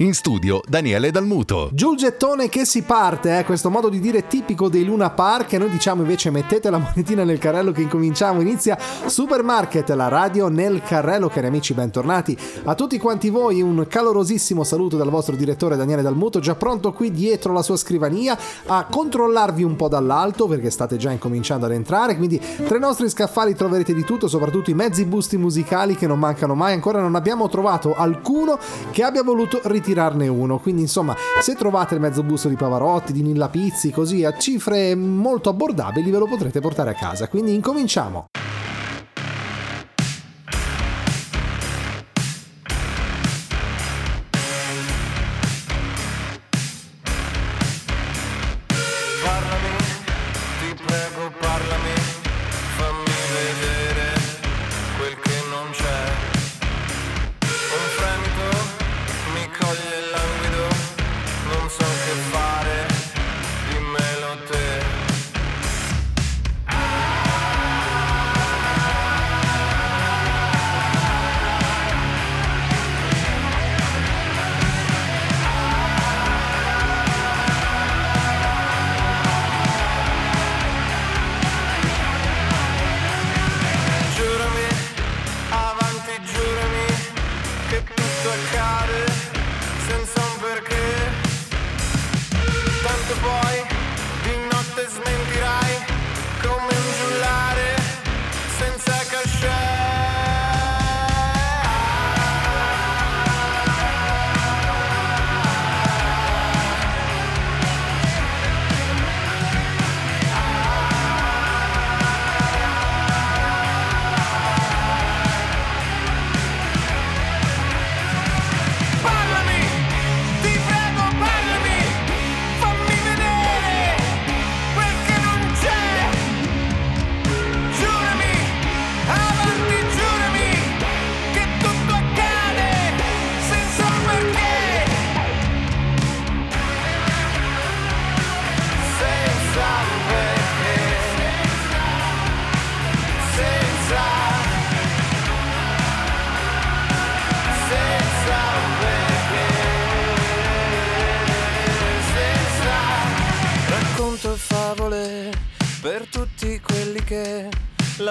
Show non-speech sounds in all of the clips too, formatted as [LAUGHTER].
In studio Daniele Dalmuto. Giù il gettone che si parte, eh? questo modo di dire tipico dei Luna Park. Noi diciamo invece mettete la monetina nel carrello che incominciamo, inizia Supermarket, la radio nel carrello, cari amici bentornati a tutti quanti voi, un calorosissimo saluto dal vostro direttore Daniele Dalmuto, già pronto qui dietro la sua scrivania a controllarvi un po' dall'alto perché state già incominciando ad entrare, quindi tra i nostri scaffali troverete di tutto, soprattutto i mezzi busti musicali che non mancano mai, ancora non abbiamo trovato alcuno che abbia voluto ritirare tirarne uno. Quindi, insomma, se trovate il mezzo busto di Pavarotti, di Nilla Pizzi, così a cifre molto abbordabili, ve lo potrete portare a casa. Quindi incominciamo.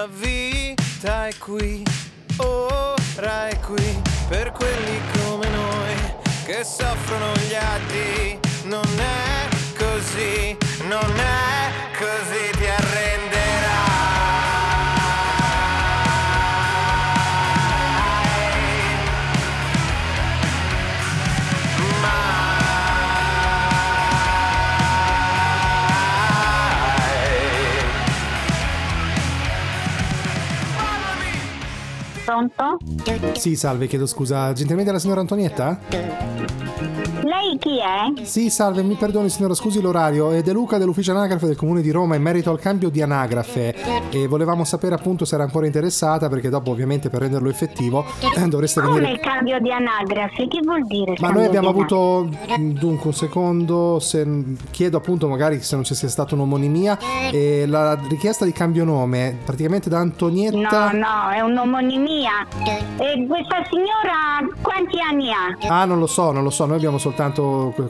vita è qui, ora è qui, per quelli come noi che soffrono gli atti. Non è così, non è così, ti arrendi. Pronto? Sì, salve, chiedo scusa. Gentilmente la signora Antonietta? Lei chi è? Sì, salve, mi perdoni signora, scusi l'orario. È De Luca dell'ufficio anagrafe del comune di Roma in merito al cambio di anagrafe e volevamo sapere appunto se era ancora interessata perché dopo ovviamente per renderlo effettivo eh, dovreste Come venire... il cambio di anagrafe? Che vuol dire? Ma noi abbiamo avuto, dunque un secondo, se, chiedo appunto magari se non ci sia stata un'omonimia e la richiesta di cambio nome praticamente da Antonietta... No, no, è un'omonimia. E questa signora quanti anni ha? Ah, non lo so, non lo so, noi abbiamo soltanto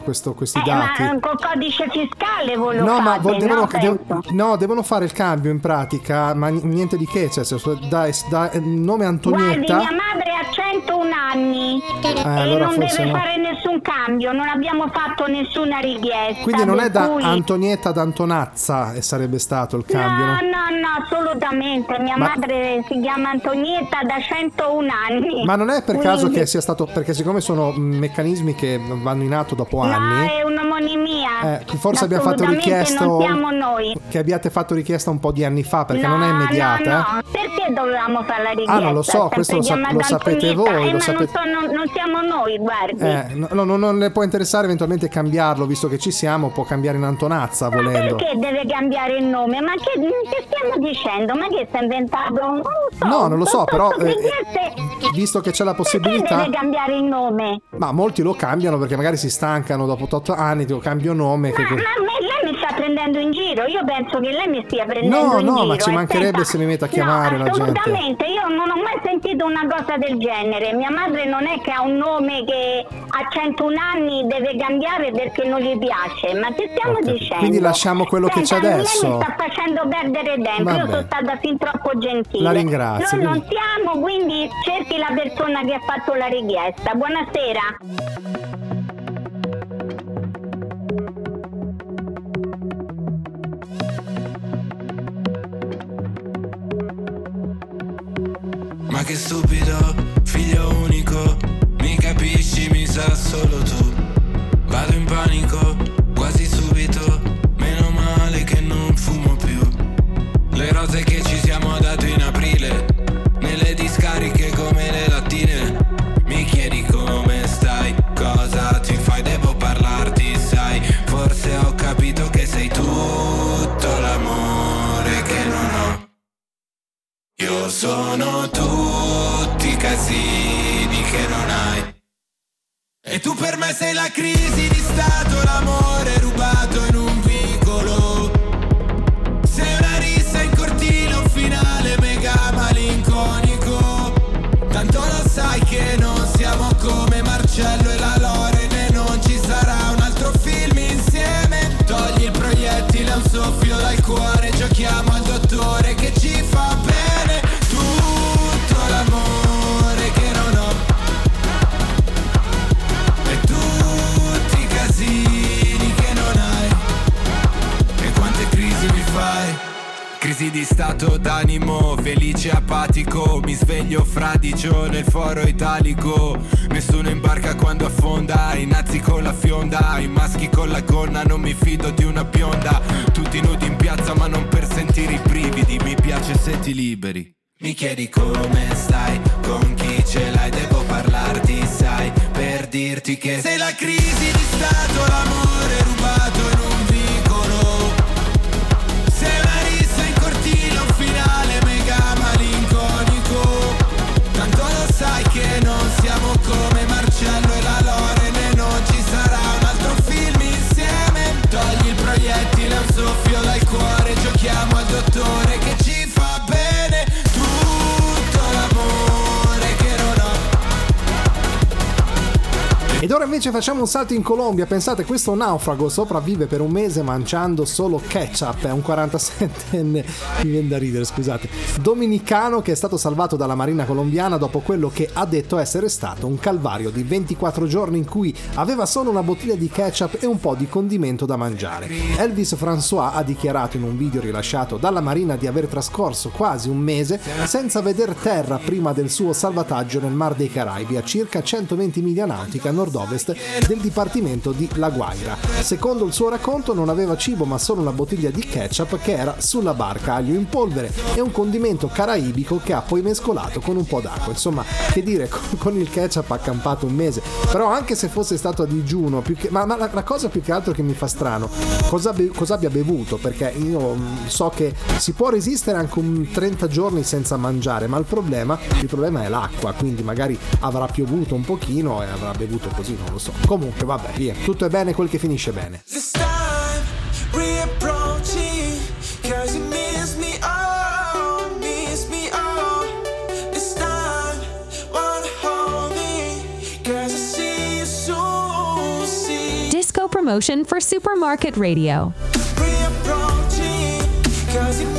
questo, questi eh, dati. Ma col codice fiscale voi lo no, fate, ma vo- devono, no, devo- no, devono fare il cambio in pratica, ma niente di che, cioè, da, da eh, nome Antonietta... Guardi, mia madre ha 101 anni e allora non deve fare nessun cambio, non abbiamo fatto nessuna richiesta. Quindi non è da cui- Antonietta ad Antonazza e sarebbe stato il cambio, No, no? no, no, assolutamente. Mia Ma- madre si chiama Antonietta da 101 anni. Ma non è per caso Quindi- che sia stato, perché siccome sono meccanismi che vanno in atto dopo No, anni, è un'omonimia. eh, forse abbiamo fatto richiesta non siamo noi. che abbiate fatto richiesta un po' di anni fa, perché no, non è immediata. No, eh. no, perché dovevamo fare la richiesta? Ah, non lo so, questo lo chiamata lo sapete voi, Eh, lo ma sapete- Non, so- non- non siamo noi, guardi. Eh, no, no, no, non le può interessare eventualmente cambiarlo, visto che ci siamo, può cambiare in Antonazza Ma volendo. perché deve cambiare il nome? Ma che, che stiamo dicendo? Ma che si è inventato? Non lo so. No, non lo so, però eh, richieste- visto che c'è la Perché possibilità, deve cambiare il nome? ma molti lo cambiano perché magari si stancano dopo 8 anni, dico cambio nome. Che... Ma, prendendo in giro. Io penso che lei mi stia prendendo no, in no, giro. ma ci E mancherebbe senta, se mi metto a chiamare no, la gente. assolutamente, io non ho mai sentito una cosa del genere. Mia madre non è che ha un nome che a 101 anni deve cambiare perché non gli piace. Ma che stiamo capito. dicendo? Quindi lasciamo quello che c'è Senta, adesso. Lei mi sta facendo perdere tempo. Io Vabbè. sono stata fin troppo gentile. La ringrazio, Noi non quindi- siamo, quindi cerchi la persona che ha fatto la richiesta. Buonasera. Che stupido, figlio unico, mi capisci, mi sa solo tu. Vado in panico, quasi subito, meno male che non fumo più. Le rose che ci siamo date in aprile, nelle discariche come le lattine. Mi chiedi come stai, cosa ti fai, devo parlarti, sai. Forse ho capito che sei tutto Io sono tutti i casini che non hai. E tu per me sei la crisi di stato, l'amore rubato in un vicolo. Sei una rissa in cortile, un finale mega malinconico. Tanto lo sai che non siamo come Marcello e Crisi di stato d'animo, felice apatico. Mi sveglio fradicio nel foro italico. Nessuno imbarca quando affonda I nazi con la fionda, i maschi con la gonna Non mi fido di una bionda. Tutti nudi in piazza ma non per sentire i brividi. Mi piace se ti liberi. Mi chiedi come stai, con chi ce l'hai, devo parlarti, sai, per dirti che sei la crisi di stato, l'amore rubato in Ed ora invece facciamo un salto in Colombia. Pensate, questo naufrago sopravvive per un mese mangiando solo ketchup. È un 47enne, [LAUGHS] mi viene da ridere, scusate. Dominicano che è stato salvato dalla marina colombiana dopo quello che ha detto essere stato un calvario di 24 giorni in cui aveva solo una bottiglia di ketchup e un po' di condimento da mangiare. Elvis François ha dichiarato in un video rilasciato dalla marina di aver trascorso quasi un mese senza veder terra prima del suo salvataggio nel Mar dei Caraibi a circa 120 miglia nautiche a nord-ovest del dipartimento di La Guaira. Secondo il suo racconto non aveva cibo ma solo una bottiglia di ketchup che era sulla barca, aglio in polvere e un condimento caraibico che ha poi mescolato con un po' d'acqua. Insomma, che dire, [LAUGHS] con, il ketchup ha campato un mese. Però anche se fosse stato a digiuno, più che- ma, ma la, la cosa più che altro che mi fa strano, cosa, be- cosa abbia bevuto? Perché io mm, so che si può resistere anche un 30 giorni senza mangiare, ma il problema, il problema è l'acqua, quindi magari avrà piovuto un pochino e avrà bevuto così, non lo so. Comunque, vabbè, via, tutto è bene quel che finisce bene. This time reapproaching Cause you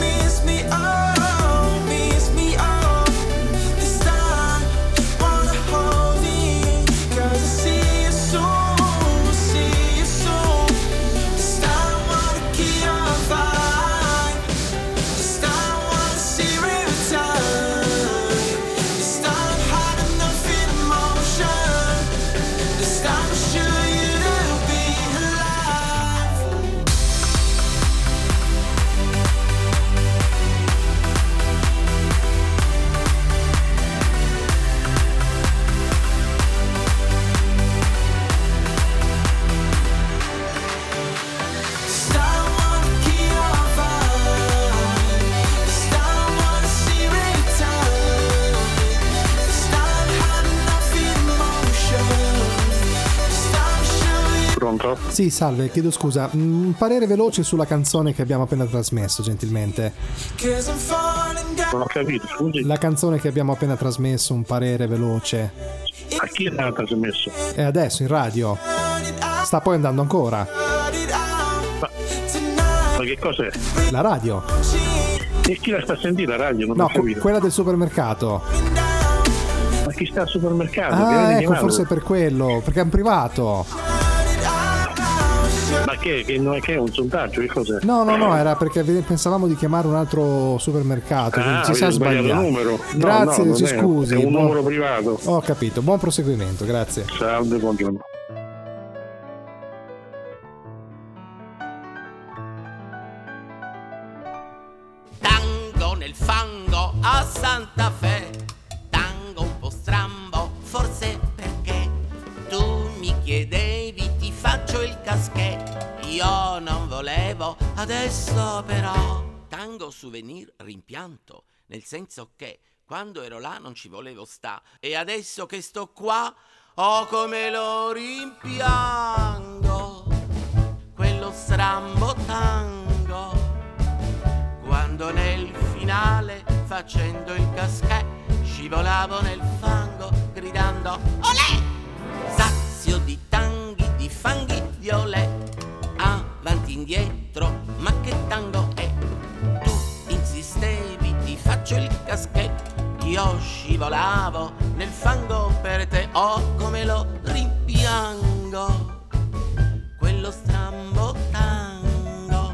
Sì, salve, chiedo scusa. Mm, Un parere veloce sulla canzone che abbiamo appena trasmesso, gentilmente. Non ho capito, scusi. La canzone che abbiamo appena trasmesso, un parere veloce. A chi l'ha trasmesso? E adesso in radio. Sta poi andando ancora. Ma che cos'è? La radio. E chi la sta sentire la radio? Non No, que- quella del supermercato. Ma chi sta al supermercato? Ah, ecco, forse per quello, perché è un privato. Ma che, che non è che è un sondaggio? Che cos'è? No, no, no, era perché pensavamo di chiamare un altro supermercato, Ah, ci siamo sbagliati. numero. No, Grazie, no, non ci scusi. È un buon- numero privato. Ho capito, buon proseguimento, grazie. Salve, buongiorno. Adesso però. Tango souvenir rimpianto, nel senso che quando ero là non ci volevo sta. E adesso che sto qua, oh come lo rimpiango, quello strambo tango. Quando nel finale facendo il caschè scivolavo nel fango gridando olè! Sazio di tanghi di fanghi di olè avanti indietro ma che tango è? Tu insistevi ti faccio il caschè io scivolavo nel fango per te. Oh come lo rimpiango. Quello strambo tango.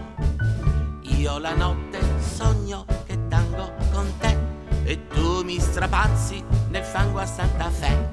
Io la notte sogno che tango con te. E tu mi strapazzi nel fango a Santa Fe.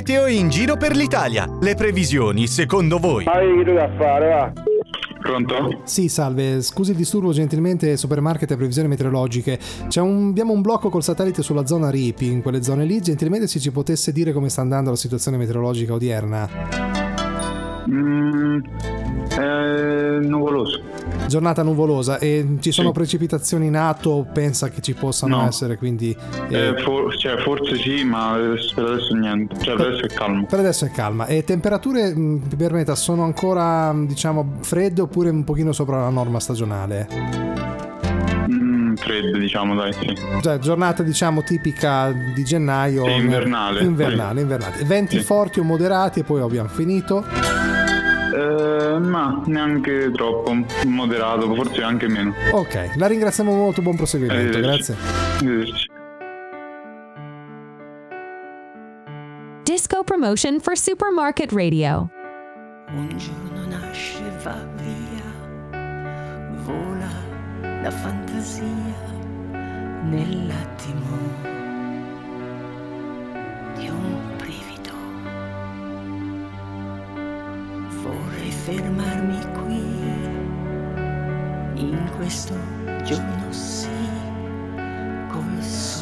Meteo in giro per l'Italia. Le previsioni, secondo voi? Hai che da fare, va. Pronto? Sì, salve, scusi il disturbo gentilmente, supermarket e previsioni meteorologiche. C'è un, abbiamo un blocco col satellite sulla zona Ripi, in quelle zone lì, gentilmente se ci potesse dire come sta andando la situazione meteorologica odierna. Mm. Giornata nuvolosa e ci sono Sì. precipitazioni in atto, pensa che ci possano No. essere, quindi... eh, Eh, for- cioè, forse sì, ma per adesso niente. Cioè, per adesso è calmo. Per adesso è calma. E temperature, mh, mi permetta, sono ancora, mh, diciamo, fredde oppure un pochino sopra la norma stagionale? Mm, freddo, diciamo, dai, sì. Cioè, giornata, diciamo, tipica di gennaio. Sì, invernale. Invernale, invernale. Venti Sì. forti o moderati e poi abbiamo finito. Eh, ma neanche troppo. Moderato, forse anche meno. Ok, la ringraziamo molto, buon proseguimento, Arrivederci. grazie. Arrivederci. Disco promotion for Supermarket Radio. Un giorno nasce e va via, vola la fantasia nell'attimo di un Vorrei fermarmi qui, in questo giorno sì, col sole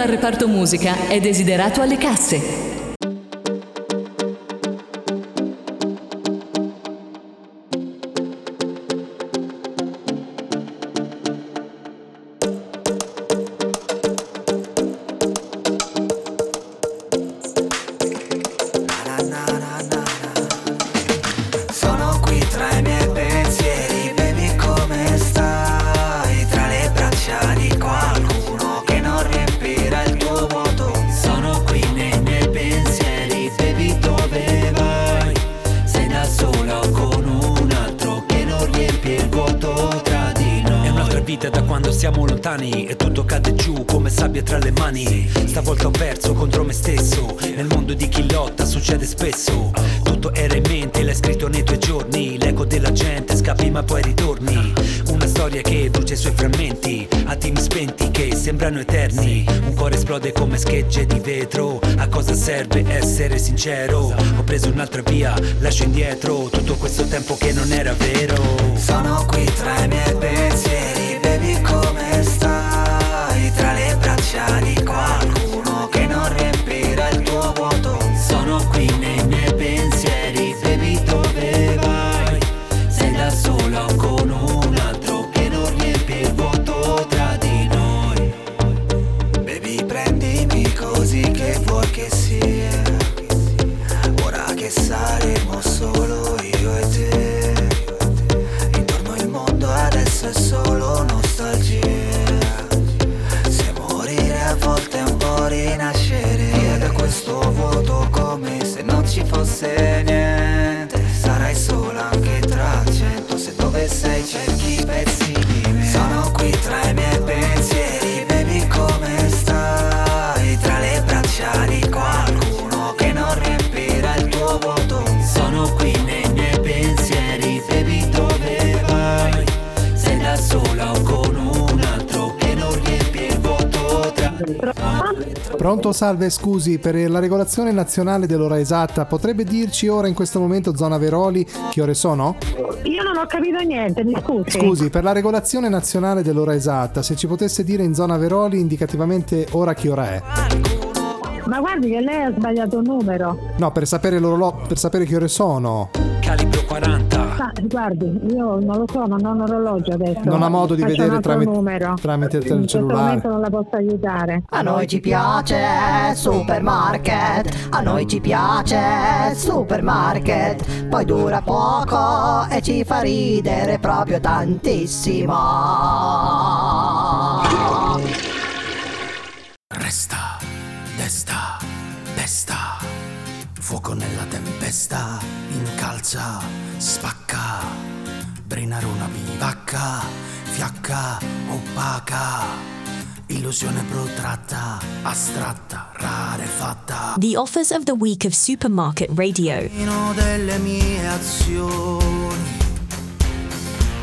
dal reparto musica è desiderato alle casse. Scappi ma poi ritorni. Una storia che brucia i suoi frammenti Attimi spenti che sembrano eterni. Un cuore esplode come schegge di vetro. A cosa serve essere sincero? Ho preso un'altra via, lascio indietro Tutto questo tempo che non era vero. Sono qui tra i miei pensieri, baby come stai? Tra le braccia di qualcuno Pronto, salve, scusi, per la regolazione nazionale dell'ora esatta, potrebbe dirci ora in questo momento, zona Veroli, che ore sono? Io non ho capito niente, mi scusi. Scusi, per la regolazione nazionale dell'ora esatta, se ci potesse dire in zona Veroli indicativamente ora che ora è? Ma guardi che lei ha sbagliato un numero. No, per sapere per sapere che ore sono. Calibro 40. Ma guardi, io non lo so, non ho un orologio adesso. Non ha modo di Faccio vedere tramite- numero. tramite il In questo cellulare. momento non la posso aiutare. A noi ci piace supermarket, a noi ci piace supermarket, poi dura poco e ci fa ridere proprio tantissimo. Resta, desta, desta, fuoco nella tempesta, incalza, spacca, brinare una bivacca, fiacca, opaca, illusione protratta, astratta, rarefatta. The offers of the week of Supermarket Radio. Delle mie azioni,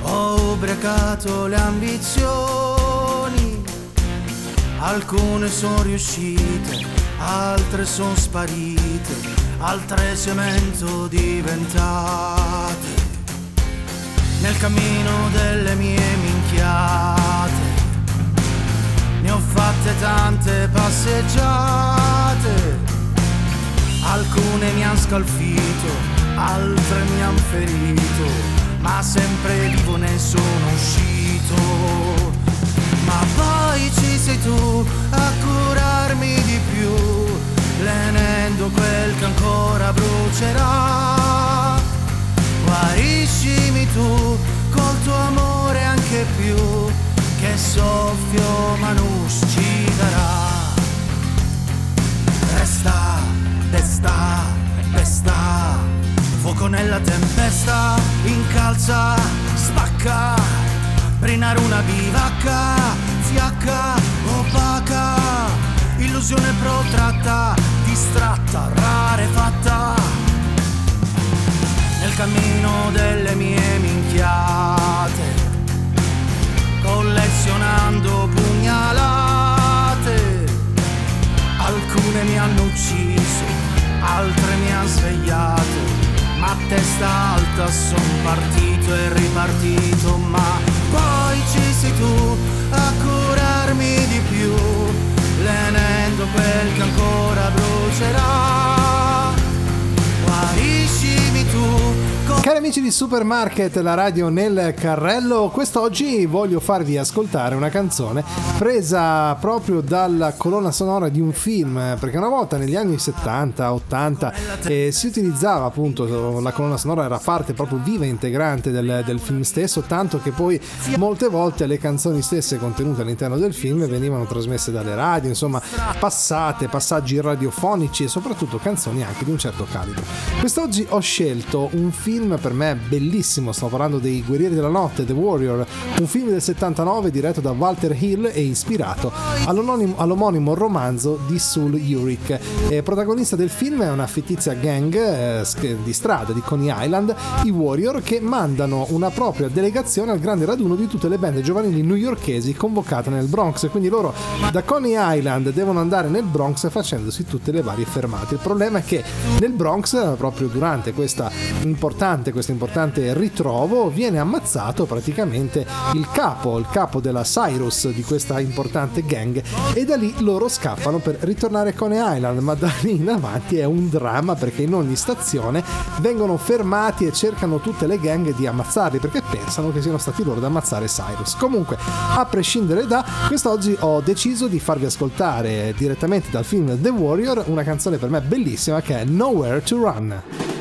ho ubriacato le ambizioni, alcune sono riuscite, altre sono sparite, altre cemento diventate. Nel cammino delle mie minchiate, ne ho fatte tante passeggiate. Alcune mi han scalfito, altre mi han ferito, ma sempre vivo ne sono uscito. Amore anche più, che soffio ma non ci darà. Resta, desta, pesta, fuoco nella tempesta, incalza, spacca, brinare una bivacca, fiacca, opaca, illusione protratta, distratta, rarefatta, nel cammino delle mie minchiate, collezionando pugnalate. Alcune mi hanno ucciso, altre mi hanno svegliato, ma a testa alta son partito e ripartito, ma poi ci sei tu a curarmi di più, lenendo quel che ancora brucerà. Cari amici di Supermarket, la radio nel carrello, quest'oggi voglio farvi ascoltare una canzone presa proprio dalla colonna sonora di un film, perché una volta negli anni 70-80 eh, si utilizzava appunto, la colonna sonora era parte proprio viva e integrante del, del film stesso, tanto che poi molte volte le canzoni stesse contenute all'interno del film venivano trasmesse dalle radio, insomma passate, passaggi radiofonici e soprattutto canzoni anche di un certo calibro. Quest'oggi ho scelto un film per me bellissimo, sto parlando dei Guerrieri della Notte, The Warrior, un film del 79 diretto da Walter Hill e ispirato all'omonimo, romanzo di Sul Uric. Eh, protagonista del film è una fittizia gang eh, di strada di Coney Island, i Warrior, che mandano una propria delegazione al grande raduno di tutte le bande giovanili newyorkesi convocate nel Bronx. Quindi loro da Coney Island devono andare nel Bronx facendosi tutte le varie fermate. Il problema è che nel Bronx, proprio durante questa importante, questo importante ritrovo, viene ammazzato praticamente il capo, il capo della Cyrus di questa importante gang e da lì loro scappano per ritornare a Coney Island, ma da lì in avanti è un dramma perché in ogni stazione vengono fermati e cercano tutte le gang di ammazzarli perché pensano che siano stati loro ad ammazzare Cyrus. Comunque, a prescindere da, quest'oggi ho deciso di farvi ascoltare direttamente dal film The Warrior una canzone per me bellissima che è Nowhere to Run.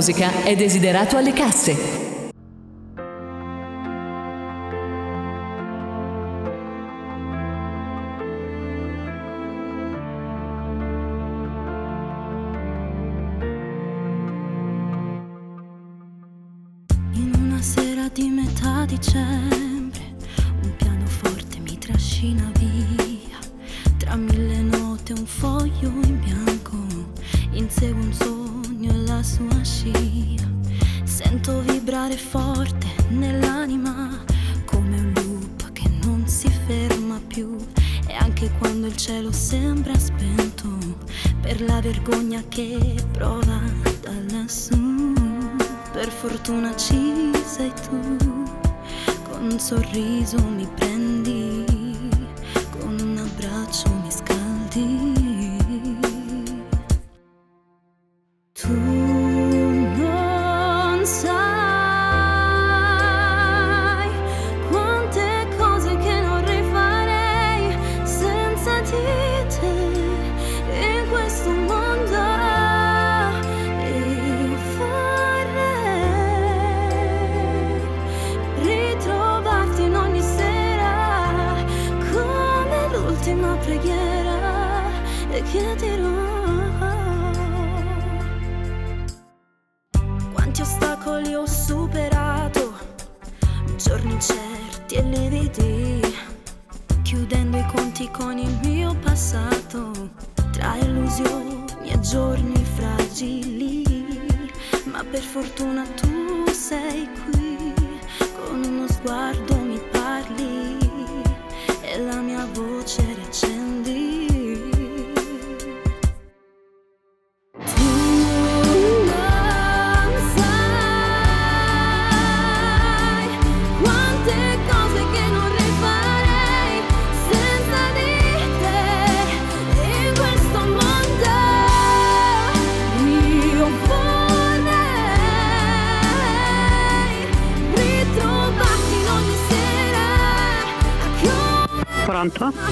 Musica è desiderato alle casse. In una sera di metà dicembre, un pianoforte mi trascina via. Tra mille note un foglio in bianco, insegue un sogno sua scia. Sento vibrare forte nell'anima, come un loop che non si ferma più. E anche quando il cielo sembra spento, per la vergogna che prova da lassù. Per fortuna ci sei tu, con un sorriso mi prendi,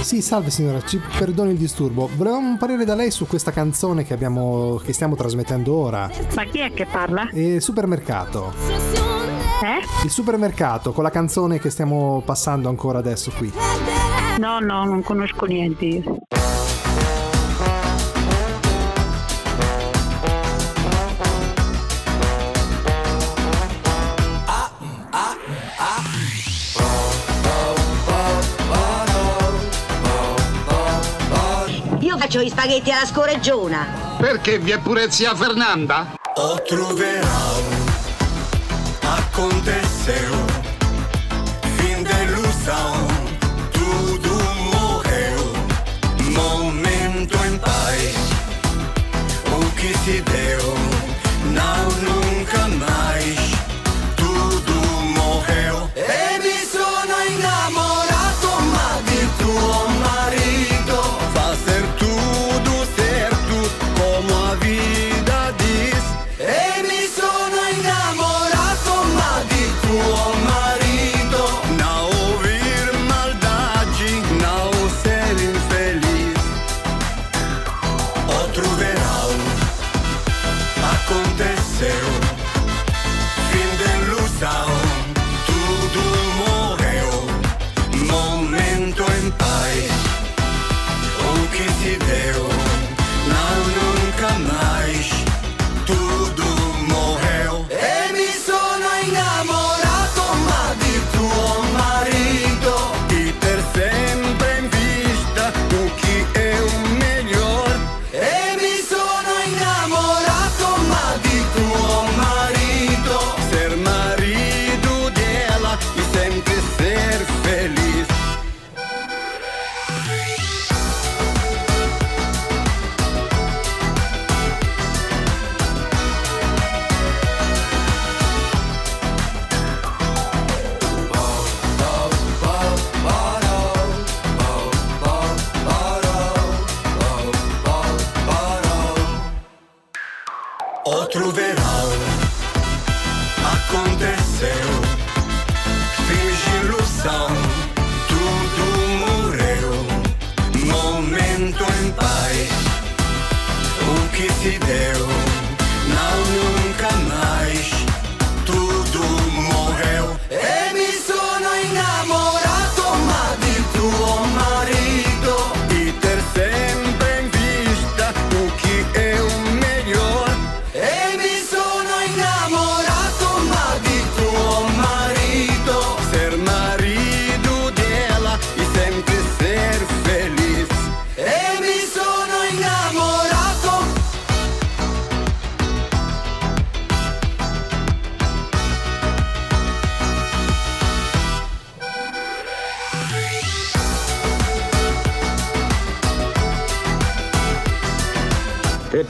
Sì, salve signora, ci perdoni il disturbo. Volevamo un parere da lei su questa canzone che abbiamo che stiamo trasmettendo ora. Ma chi è che parla? Il supermercato. Eh? Il supermercato con la canzone che stiamo passando ancora adesso qui. No, no, non conosco niente io. Faccio gli spaghetti alla scoreggiona. Perché vi è pure zia Fernanda? O troverò aconteceu Fim de ilusão Tudo morreu Momento em paz O que se deu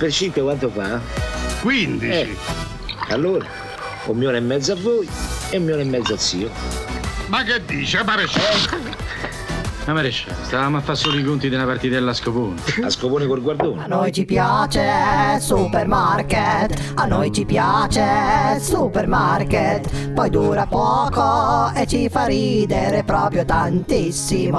per 5 quanto fa? 15. Eh, allora, un milione e mezzo a voi e un milione e mezzo a zio. Ma che dice, maresciallo? Ma maresciallo, stavamo a fare solo i conti della partitella a scopone. [LAUGHS] A scopone col guardone. A noi ci piace supermarket, a noi ci piace supermarket, poi dura poco e ci fa ridere proprio tantissimo.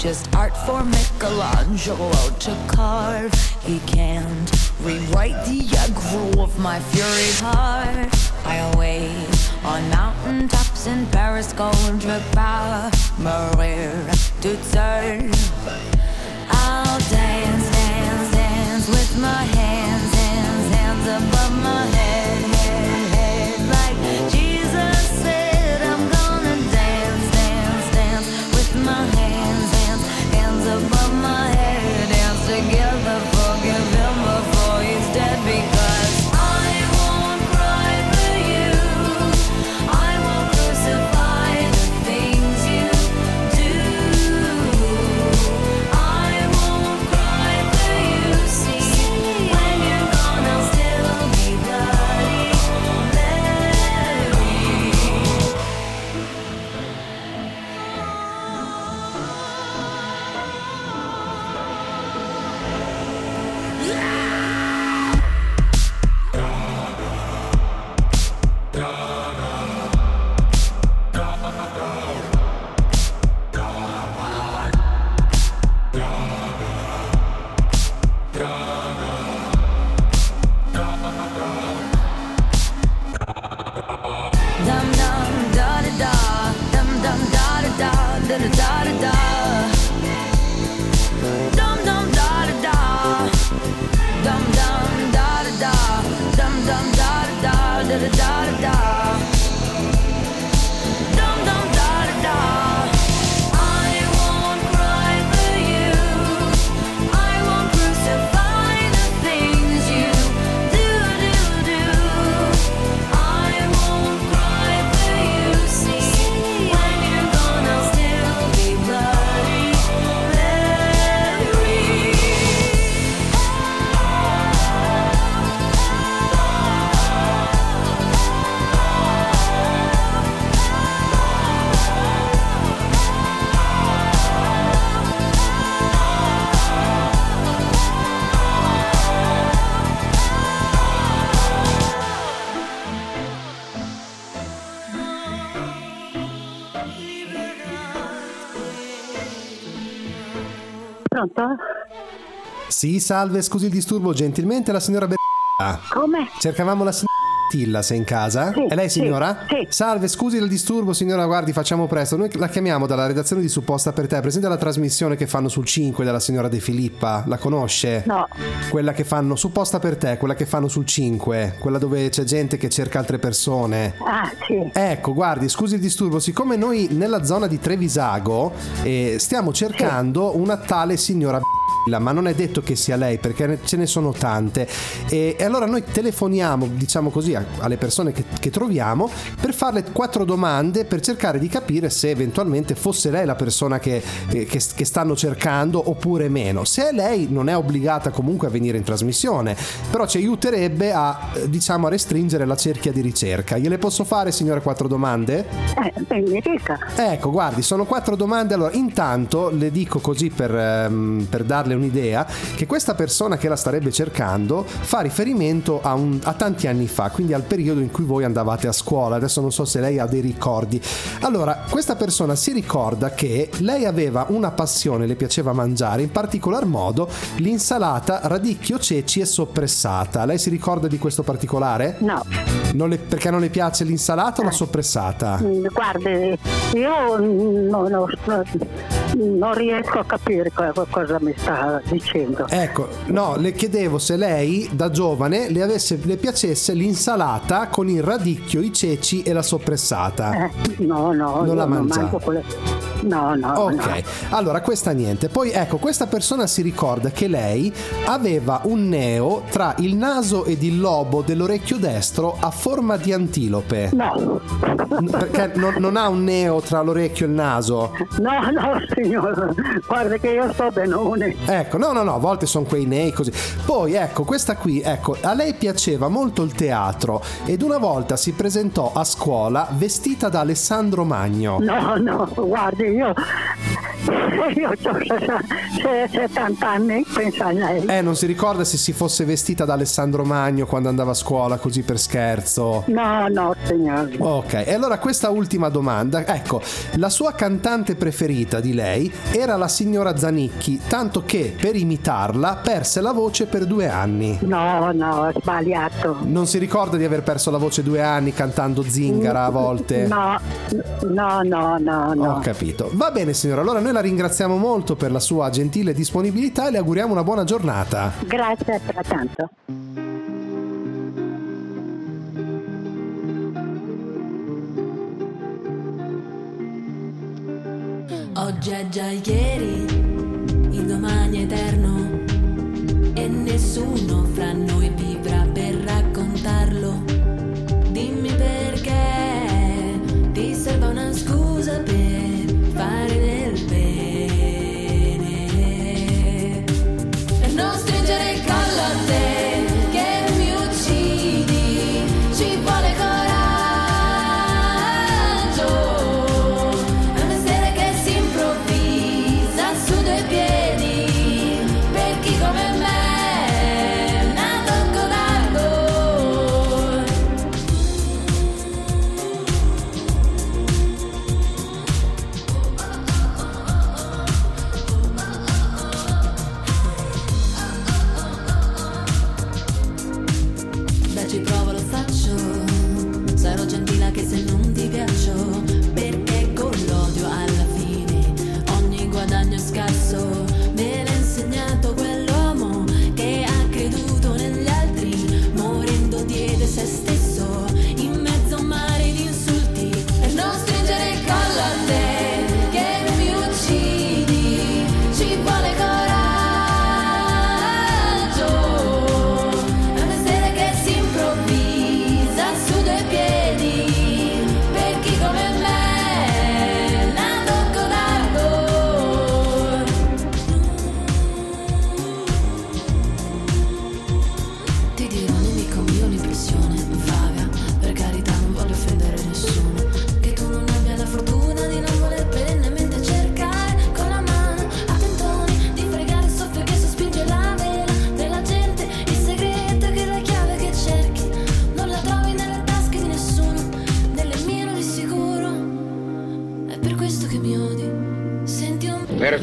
just art for Michelangelo to carve. He can't rewrite the aggro of my fury heart. I wait on mountaintops in Paris, Gondra, Maria to serve. I'll dance, dance, dance with my hands, hands, hands above my head, Sì, salve, scusi il disturbo, gentilmente la signora Ber... Come? Cercavamo la signora Tilla, se è in casa? Sì, è lei sì, signora? sì. Salve, scusi il disturbo signora, guardi, facciamo presto. Noi la chiamiamo dalla redazione di Supposta per te. Presente la trasmissione che fanno sul 5 della signora De Filippa? La conosce? No. Quella che fanno Supposta per te, quella che fanno sul 5, quella dove c'è gente che cerca altre persone. Ah, sì. Ecco, guardi, scusi il disturbo, siccome noi nella zona di Trevisago eh, stiamo cercando una tale signora ma non è detto che sia lei perché ce ne sono tante e, e allora noi telefoniamo diciamo così a- alle persone che, che troviamo per farle quattro domande per cercare di capire se eventualmente fosse lei la persona che, eh, che- che stanno cercando oppure meno se è lei non è obbligata comunque a venire in trasmissione però ci aiuterebbe a eh, diciamo a restringere la cerchia di ricerca gliele posso fare signore quattro domande? Eh. Ecco, guardi, sono quattro domande. Allora, intanto le dico così per, ehm, per darle un'idea che questa persona che la starebbe cercando fa riferimento a, un- a tanti anni fa, quindi al periodo in cui voi andavate a scuola. Adesso non so se lei ha dei ricordi. Allora, questa persona si ricorda che lei aveva una passione, le piaceva mangiare, in particolar modo l'insalata radicchio, ceci e soppressata. Lei si ricorda di questo particolare? No. Non le- perché non le piace l'insalata o la soppressata? Mm, Guardi, io mm, non, non- non riesco a capire co- cosa mi sta dicendo. Ecco, no, le chiedevo se lei da giovane le, avesse, le piacesse l'insalata con il radicchio, i ceci e la soppressata. Eh, no, no, Non la non mangia? mangio quelle... No, no, Ok, no. allora questa niente. Poi ecco, questa persona si ricorda che lei aveva un neo tra il naso ed il lobo dell'orecchio destro a forma di antilope. No. Perché non, non ha un neo tra l'orecchio e il naso? No, no, signore, guarda che io sto benone. Ecco, no, no, no, a volte sono quei nei così. Poi, ecco, questa qui, ecco, a lei piaceva molto il teatro ed una volta si presentò a scuola vestita da Alessandro Magno. No, no, guardi, io, [LAUGHS] io ho 70 anni, pensa a lei. Eh, non si ricorda se si fosse vestita da Alessandro Magno quando andava a scuola così per scherzo. No, no, signore. Ok, e allora questa ultima domanda, ecco, la sua cantante preferita di lei era la signora Zanicchi, tanto che per imitarla perse la voce per due anni. No, no, ho sbagliato. Non si ricorda di aver perso la voce due anni cantando zingara a volte? No, no, no, no, no. Ho capito. Va bene signora, allora noi la ringraziamo molto per la sua gentile disponibilità e le auguriamo una buona giornata. Grazie per tanto. Oggi è già ieri, il domani è eterno e nessuno fra noi vivrà per raccontarlo.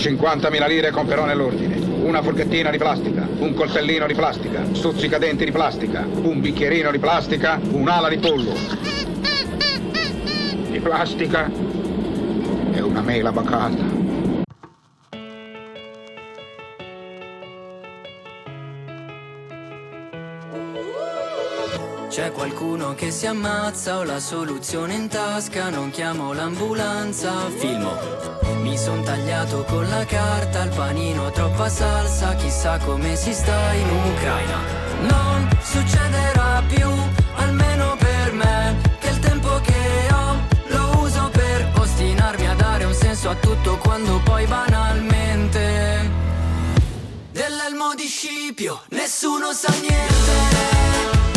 50.000 lire comperò nell'ordine. Una forchettina di plastica, un coltellino di plastica, stuzzicadenti di plastica, un bicchierino di plastica, un'ala di pollo. Di plastica e una mela bacata. C'è qualcuno che si ammazza, ho la soluzione in tasca, non chiamo l'ambulanza, filmo. Mi son tagliato con la carta, il panino troppa salsa, chissà come si sta in Ucraina. Non succederà più, almeno per me, che il tempo che ho lo uso per ostinarmi a dare un senso a tutto quando poi banalmente dell'elmo di Scipio nessuno sa niente.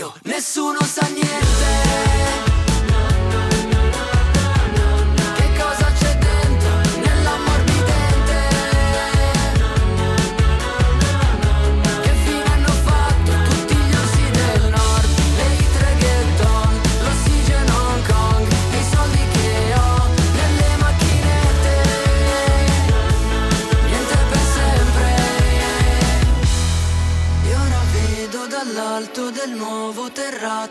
Scipio nessuno sa niente.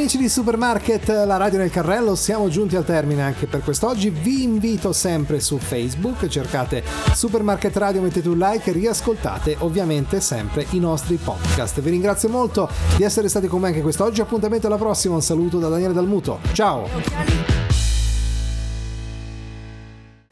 Amici di Supermarket, la radio nel carrello, siamo giunti al termine anche per quest'oggi. Vi invito sempre su Facebook, cercate Supermarket Radio, mettete un like e riascoltate ovviamente sempre i nostri podcast. Vi ringrazio molto di essere stati con me anche quest'oggi. Appuntamento alla prossima. Un saluto da Daniele Dalmuto. Ciao!